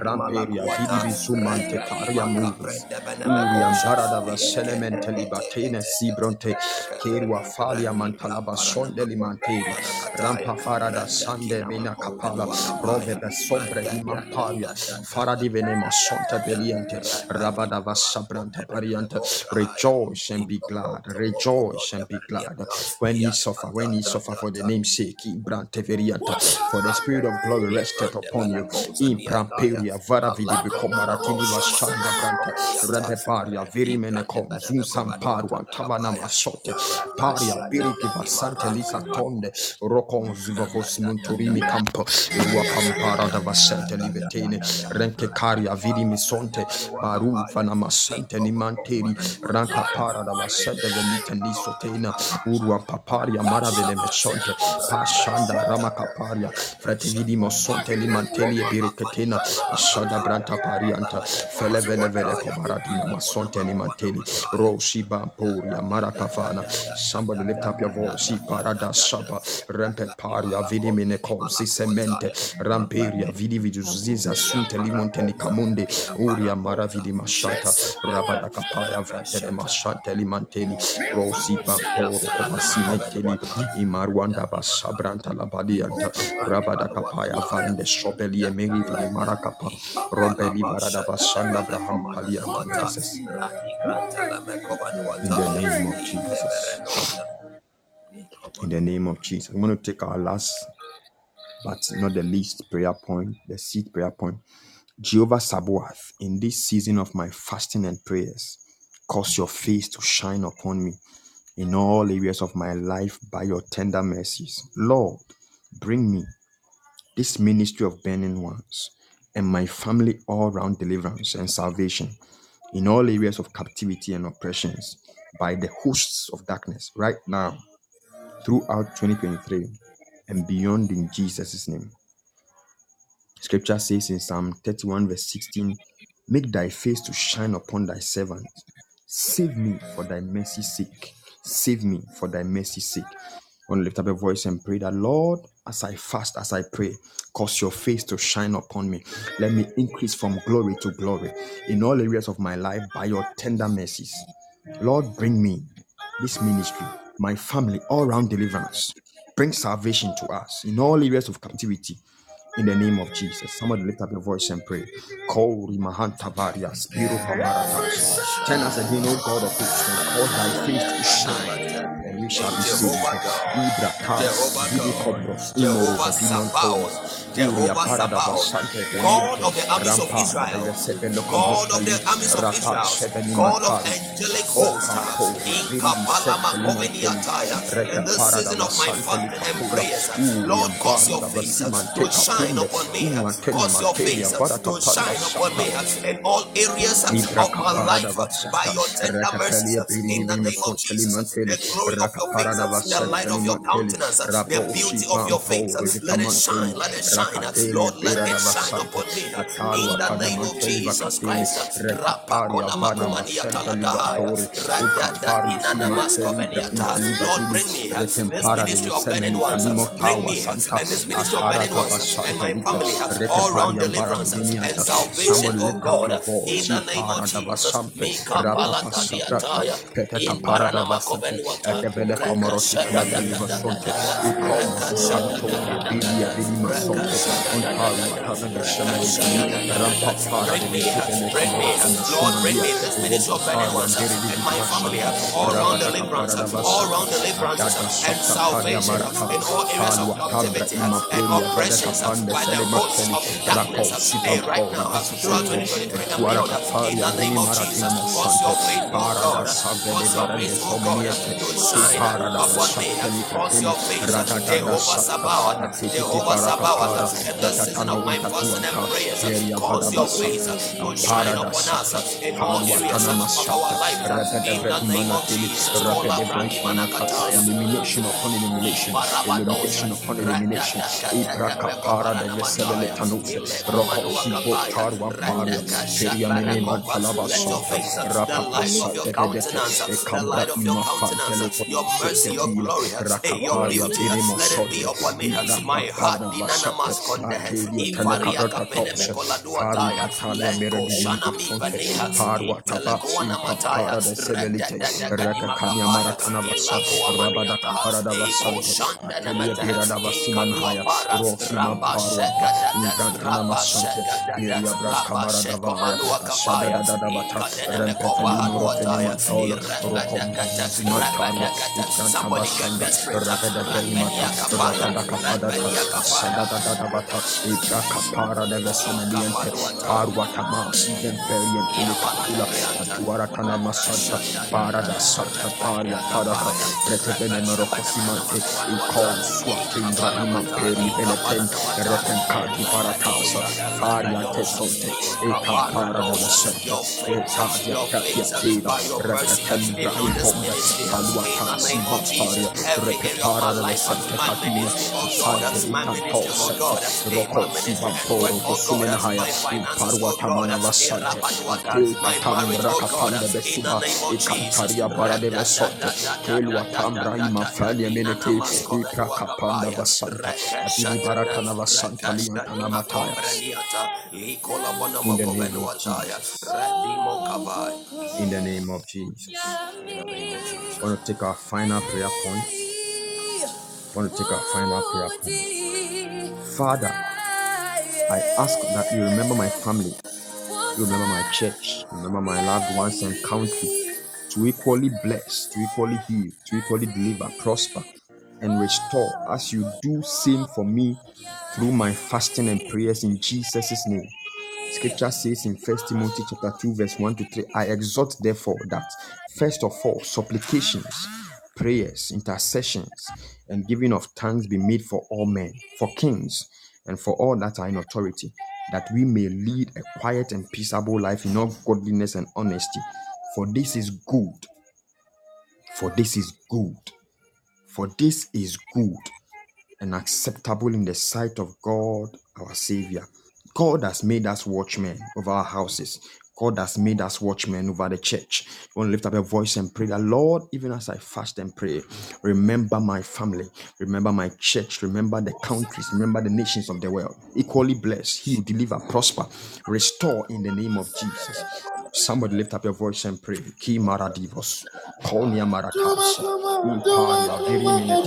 Ramperia, Vidi malakuata. Caria makabre Uriam debenemekosha. Selemente Libatene Sibronte, Kerua Falia Mantalaba Sondeli Manteri, Rampa Farada Sande Vena Capala, Rovebe Sobre Himamparia, Faradivene Masonta Beliante, Rabadava Sabranta Pariante. Rejoice and be glad, rejoice and be glad. When ye suffer, when ye suffer for the name's sake, for the spirit of glory rested upon you. In Pramperia, Varavidi Becomaratini Vashanda Brante, Rebeparia, Virimenecom, Zunsan Parua, Tavana Masote, Paria, Biriki Basante Licatonde, Rocon Zubavos Monturimi Campo, Campara da Vasente Livetene, Renke Caria, Vidi Misonte, Baru Fanama Sante Limanteri, Ranca Para da Vasente Velita Nisotena, Urua Paparia, Maravele Mesonte, Pashanda Ramacaparia, Frate Vidi Mosonte Limanteli Biriketena, Shada Branta Parianta, Felevele Vele Cobaradina Masonte Limanteli, Roshi Bampuria, Maracafana. Somebody lift up your voice, Parada Shaba, Rempe Paria, Vidi Minecom, Sisemente, Ramperia, Vidi Viduziza, Sunte Limonte Nicamunde, Uria Maravidi Mashata, Rabada Capaya, Vrate Mashante Limanteli, Rosi Bamporo, Cobasimenteli, Basabranta Rabada Emeri, Maracapa, Rompeli Barada Basanda, Braham. In the name of Jesus. In the name of Jesus. I'm going to take our last, but not the least prayer point, the seed prayer point. Jehovah Sabaoth, in this season of my fasting and prayers, cause your face to shine upon me in all areas of my life by your tender mercies. Lord, bring me this ministry of burning ones and my family all round deliverance and salvation in all areas of captivity and oppressions by the hosts of darkness right now throughout 2023 and beyond in Jesus' name. Scripture says in Psalm 31, verse 16, Make thy face to shine upon thy servant. Save me for thy mercy's sake. Save me for thy mercy's sake. I want to lift up a voice and pray that, Lord, as I fast, as I pray, cause your face to shine upon me. Let me increase from glory to glory in all areas of my life by your tender mercies. Lord, bring me this ministry, my family, all round deliverance. Bring salvation to us in all areas of captivity in the name of Jesus. Somebody lift up your voice and pray. Kori mahanta varia, spiro pamaratas. Turn us again, O God of hosts, and cause thy face to shine, and we shall be saved. Ibra tas, Jehovah vidi God. Jehovah. Sabaoth. Uria Jehovah parada Sabaoth. basante God of the armies of Israel. God of the armies of Israel. God of angelic O hosts. In vidi Kapalama seteli manteli, Koveniataya. rete In parada season of my fasting and prayers. Lord, cause your face to shine upon me. Cause your face to shine upon me in all areas of my life by your tender mercies in the name of Jesus. The glory of your face, the light of your countenance, the rabo beauty of your po face. Let it shine, let it shine. Rakatelia Lord, let it shine upon me. In the name of Jesus Christ. Rapakona makumania. Lord, bring me this ministry of burning ones. Bring me and this ministry of burning ones and my family all round deliverance. And salvation, Somebody oh lift up God, in the name of Jesus. vasampe, Mika rapa palatadiataya. pasaprata, peteka In parada Paranama vasate, Kovenuata, Rebele Comoros, Madaliva Sonte, Icom, Santo, Bilia, Vinima Sonte, Ontario, Tana, Shaman, Rampa, Para, Bring me, Lord, bring me this ministry of my family, all around deliverance, deliverance and salvation in all areas of captivity and the hosts of darkness. Hey, right now, throughout 2023, Lord, in the name of Jesus, cause your faith, oh God, cause your in the season of my fasting and prayers, cause your to shine upon us in all areas of our life, in the name of Jesus, Kola Brandi Manakataya. Elimination upon elimination, elimination upon elimination. Ibra kapara de vesele tanuse, roko sibo tarwa paria, peria mene mantalaba sota, rapa pasa de vedete, e cambra ima fantele your mercy, your glory, hey, your rakaparia beauty, bene let it be mosote, upon me. My heart, Dinana Maskonde, Ivaria Kapene Leko Shana Mi Mataya, maratana basa, rabada kapara da da masante, iria da asada da da bata, matola, rokom kapada asada da da da bata, ibra kapara kana masanta, peri para da vasanta, etadia katia tira, repetel ibrahim pombe, palua tasi paria, repetara da vasanta katia, ipante ikan tosete, In the name of Jesus. In the name of Jesus. I want to take our final prayer point. I want to take our final prayer point. Father, I ask that you remember my family, you remember my church, remember my loved ones and country to equally bless, to equally heal, to equally deliver, prosper, and restore as you do same for me through my fasting and prayers in Jesus' name. Scripture says in First Timothy chapter 2, verse 1 to 3, I exhort therefore that first of all supplications, prayers, intercessions, and giving of thanks be made for all men, for kings, and for all that are in authority, that we may lead a quiet and peaceable life in all godliness and honesty. For this is good. For this is good. For this is good and acceptable in the sight of God our Savior. God has made us watchmen of our houses. God has made us watchmen over the church. You want to lift up your voice and pray that, Lord, even as I fast and pray, remember my family, remember my church, remember the countries, remember the nations of the world. Equally bless, heal, deliver, prosper, restore in the name of Jesus. Somebody lift up your voice and pray. Ki maradivos, konya maratasa, impala virimine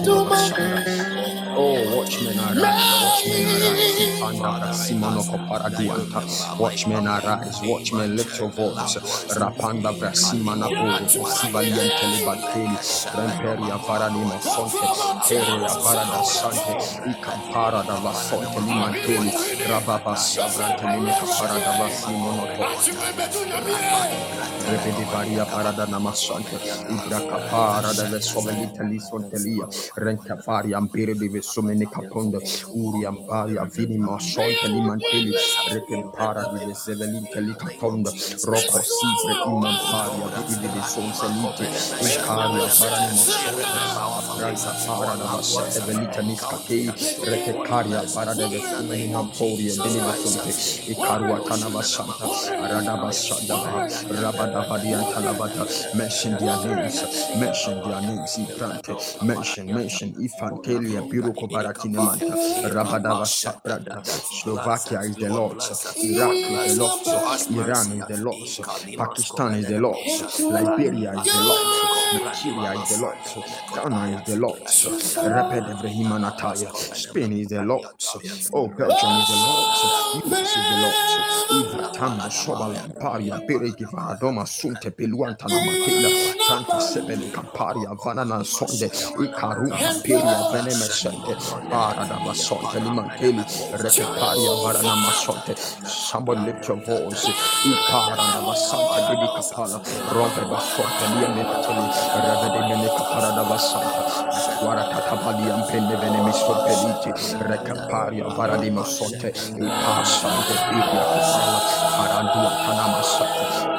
Oh, watchmen arise, watchmen arise, Ipanda Simono Koparaduanta, watchmen arise, watchmen lift your voice, Rapanda Vrasimana Buru, Sivalian Telebanteli, Remperia Paranima Fonte, Teria Parada Sante, Icampara da La Fonte Limanteli, Rababa Sabrante Limita Parada Vasimono Repede varia parada namasante, ibraka parada vesovelita lisontelia, renka varia ampere de vesomene caponda, uri amparia vini masonte limanteli, reken para de vesevelita licaponda, rocco sipre imamparia, vidi vidi sonselite, incaria paranimo sonte, apranca parada vasate velita niscate, reke caria parada vesomene mamporia, vini vesonte, icarua tanava santa, arada basada Rabadabadian Talabata, mention their names, mention their names, Ifrante, mention, mention, Bureau Baratinamanta, Rabadava Sabrada, Slovakia is the Lord's, Iraq is the Lord's, Iran is the Lord's, Pakistan is the Lord's, Liberia is the Lord's, Nigeria is the Lord's, Ghana is the Lord's, Rapid Evrehimanataya, Spain is the Lord's, oh, Belgium is the Lord's, US is the Lord's, Ivratanda, Sobala, Paria, Bereki, Varadoma, Sunte, Peluantana, Matela, Santa Sebele, Camparia, Vanana, Sonde, lift your voice.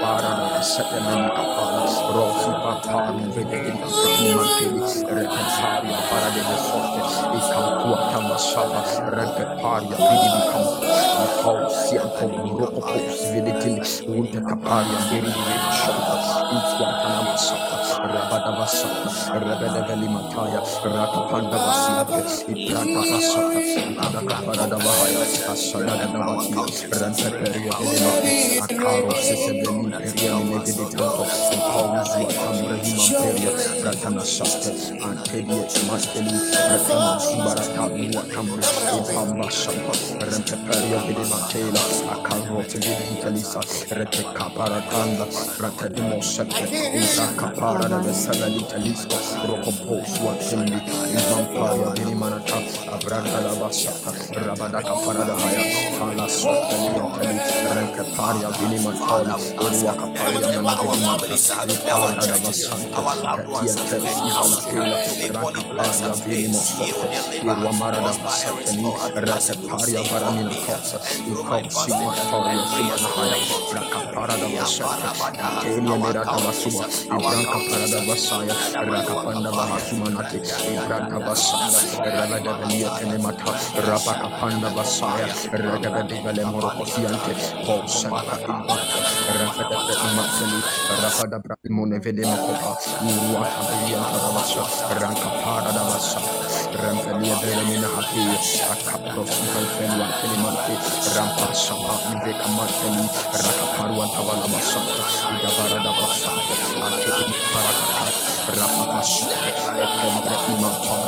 Parada, Sete, Mene, Kapala, Rosi, Papari, Vede, Manteli, Recaparia, Varade, Masonte, Ikampua, Tamasaba, Recaparia, Vidi, Kampa, Paul Sianto, Rocopo, Civility, Winter Caparia, Very Shota, Infuatana Masaka, Rabada Basaka, Rabada Velimataya, Rakapanda Basiate, Ibrata Basaka, Ada Caparada Bahaya, Asada Davatia, Rantaperia Akaro, Sesebeli, Peria, Meditato, Paul Zuatam, Peria, Ratana Shate, Antedia, Masteli, Ratana Subarata, Muatamri, Ipamba Shapa, Rantaperia Velimatela, Akaro, Vitalisa, Reteka Paratanda, Ratadimo Isa Capara, the Sagalita Listo, Rocopo, Swatini, Vampire, Bahasumanati, Ibranta Vasaya, Ravada Iya, Masia Tenemata, Rapaka Panda Basaya, Ragabele Morocosiante, Posaka Imba, Rafada Matseli, Rafada Brakimone Vedemokopa, Uruaka Bianta Basha, Ranka Para Basha, Rampalia Velemina Hati, Akapros Velfenua Telemante, Rampa Shapa Veka Marteli, Rakaparua Tavala Basha, Gavara Dabasa, Ake Parakata, Rapaka Shaka, Ekembra Imata,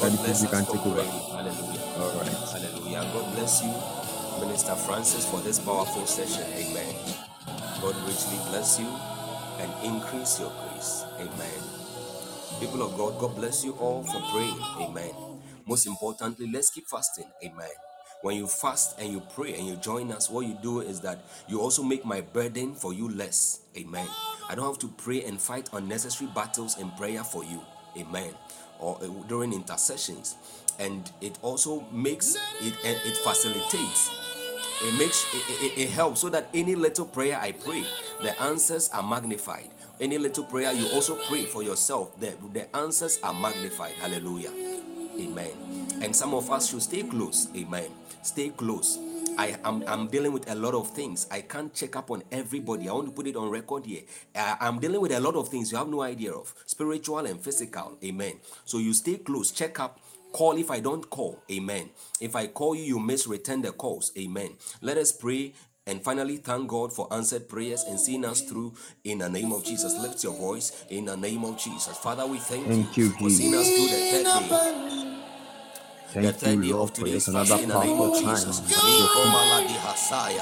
God bless you can take over. praying. Hallelujah. All right. Hallelujah. God bless you, Minister Francis, for this powerful session. Amen. God richly bless you and increase your grace. Amen. People of God, God bless you all for praying. Amen. Most importantly, let's keep fasting. Amen. When you fast and you pray and you join us, what you do is that you also make my burden for you less. Amen. I don't have to pray and fight unnecessary battles in prayer for you. Amen. Or uh, during intercessions. And it also makes it, it facilitates it makes it, it, it helps so that any little prayer I pray, the answers are magnified. Any little prayer you also pray for yourself, the, the answers are magnified. Hallelujah. Amen. And some of us should stay close. Amen. Stay close. I am I'm dealing with a lot of things. I can't check up on everybody. I want to put it on record here. I, I'm dealing with a lot of things you have no idea of, spiritual and physical. Amen. So you stay close. Check up Call if I don't call. Amen. If I call you, you must return the calls. Amen. Let us pray and finally thank God for answered prayers and seeing us through in the name of Jesus. Lift your voice in the name of Jesus. Father, we thank, Thank you you, for seeing us through the third day the Thank third day you, of Lord, for today's yet another in the name of powerful time. Jesus. at your feet.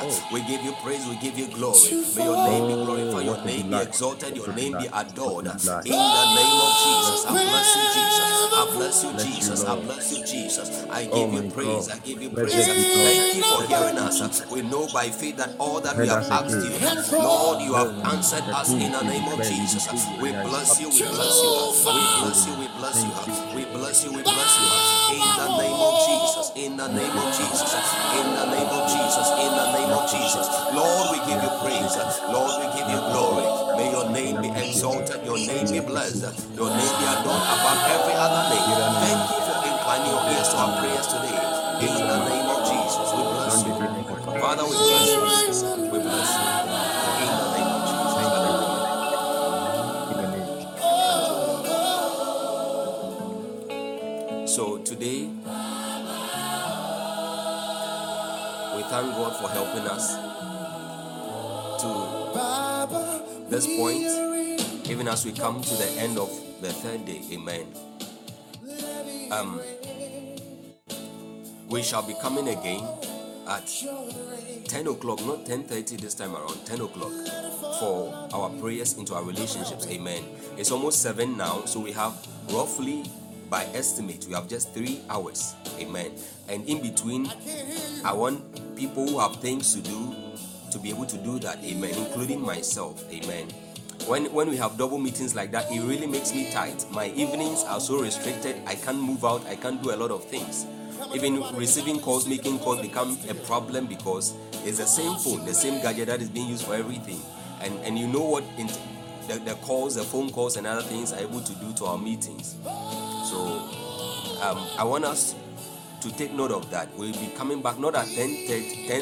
Oh, We give you praise, we give you glory. May your name be glorified, your name be exalted, your name be adored. What a delight. In the name of Jesus, I Bless you, Jesus. I bless you, Jesus. I bless you, Jesus. I Oh give you praise, I give you praise. Blessed be God. Thank you for hearing us. We know by faith that all that we have asked you, Lord, you have answered us in the name of Jesus. We bless you, we bless you, we bless you, we bless you, we bless you, we bless you. In the name of Jesus, in the name of Jesus. In the name of Jesus, in the name of Jesus. Lord, we We give you praise. Lord, we give you glory. May your name be exalted, your name be blessed, your name be adored above every other name. Thank you for inclining your ears to our prayers today. In the name of Jesus, we bless you. Father, we bless you. Thank God for helping us to this point, even as we come to the end of the third day. Amen. Um, we shall be coming again at 10 o'clock, not 10:30 this time around, 10 o'clock for our prayers into our relationships. Amen. It's almost seven now, so we have roughly by estimate, we have just three hours. Amen. And in between, I want people who have things to do to be able to do that. Amen. Including myself. Amen. When, when we have double meetings like that, it really makes me tight. My evenings are so restricted. I can't move out. I can't do a lot of things. Even receiving calls, making calls become a problem because it's the same phone, the same gadget that is being used for everything. And and you know what the, the calls, the phone calls, and other things are able to do to our meetings. So um, I want us to take note of that. We'll be coming back not at 10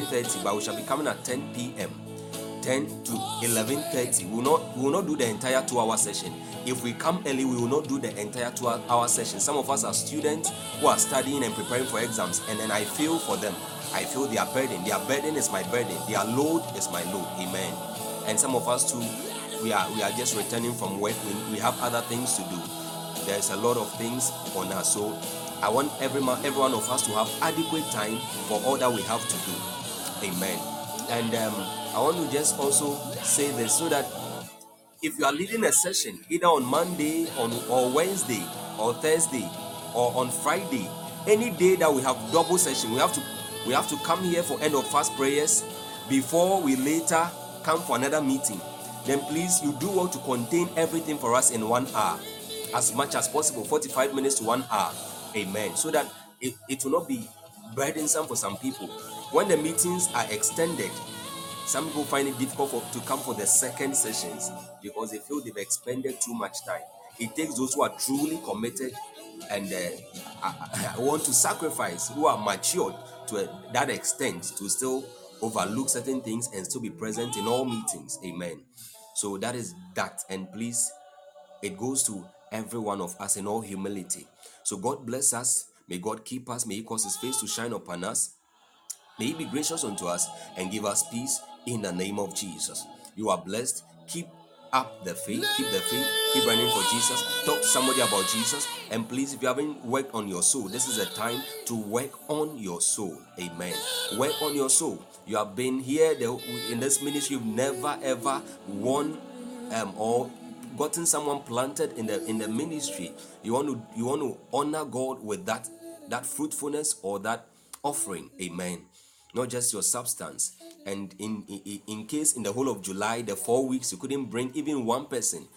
30, but we shall be coming at 10 p.m. 10 to 11:30. We will not we will not do the entire two-hour session. If we come early, we will not do the entire two-hour session. Some of us are students who are studying and preparing for exams, and then I feel for them. I feel their burden. Their burden is my burden. Their load is my load. Amen. And some of us too, we are we are just returning from work. We, we have other things to do. There's a lot of things on us. So I want every man, every one of us to have adequate time for all that we have to do. Amen. And um, I want to just also say this so that if you are leading a session either on Monday, on or Wednesday, or Thursday, or on Friday, any day that we have double session, we have to we have to come here for end of fast prayers before we later come for another meeting. Then please you do want to contain everything for us in one hour, as much as possible, 45 minutes to one hour. Amen. So that it, it will not be burdensome for some people. When the meetings are extended, some people find it difficult for, to come for the second sessions because they feel they've expended too much time. It takes those who are truly committed and uh, want to sacrifice, who are matured to a, that extent to still overlook certain things and still be present in all meetings. Amen. So that is that. And please, it goes to every one of us in all humility. So God bless us. May God keep us. May He cause His face to shine upon us. May He be gracious unto us and give us peace in the name of Jesus. You are blessed. Keep up the faith. Keep the faith. Keep running for Jesus. Talk to somebody about Jesus. And please, if you haven't worked on your soul, this is a time to work on your soul. Amen. Work on your soul. You have been here in this ministry. You've never ever won um, or gotten someone planted in the in the ministry. You want to you want to honor God with that that fruitfulness or that offering. Amen. Not just your substance. And in, in in case in the whole of July, the four weeks, you couldn't bring even one person.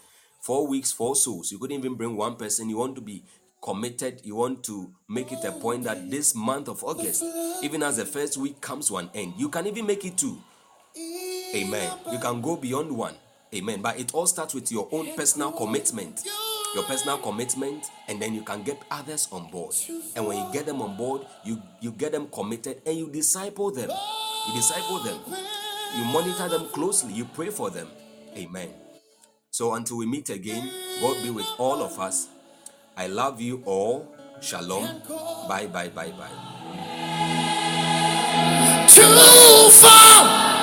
Four weeks, four souls. You couldn't even bring one person. You want to be committed. You want to make it a point that this month of August, even as the first week comes to an end, you can even make it two. Amen. You can go beyond one. Amen. But it all starts with your own personal commitment. Your personal commitment, and then you can get others on board. And when you get them on board, you, you get them committed and you disciple them. You disciple them. You monitor them closely. You pray for them. Amen. So until we meet again, God be with all of us. I love you all. Shalom. Bye, bye, bye, bye. Too far.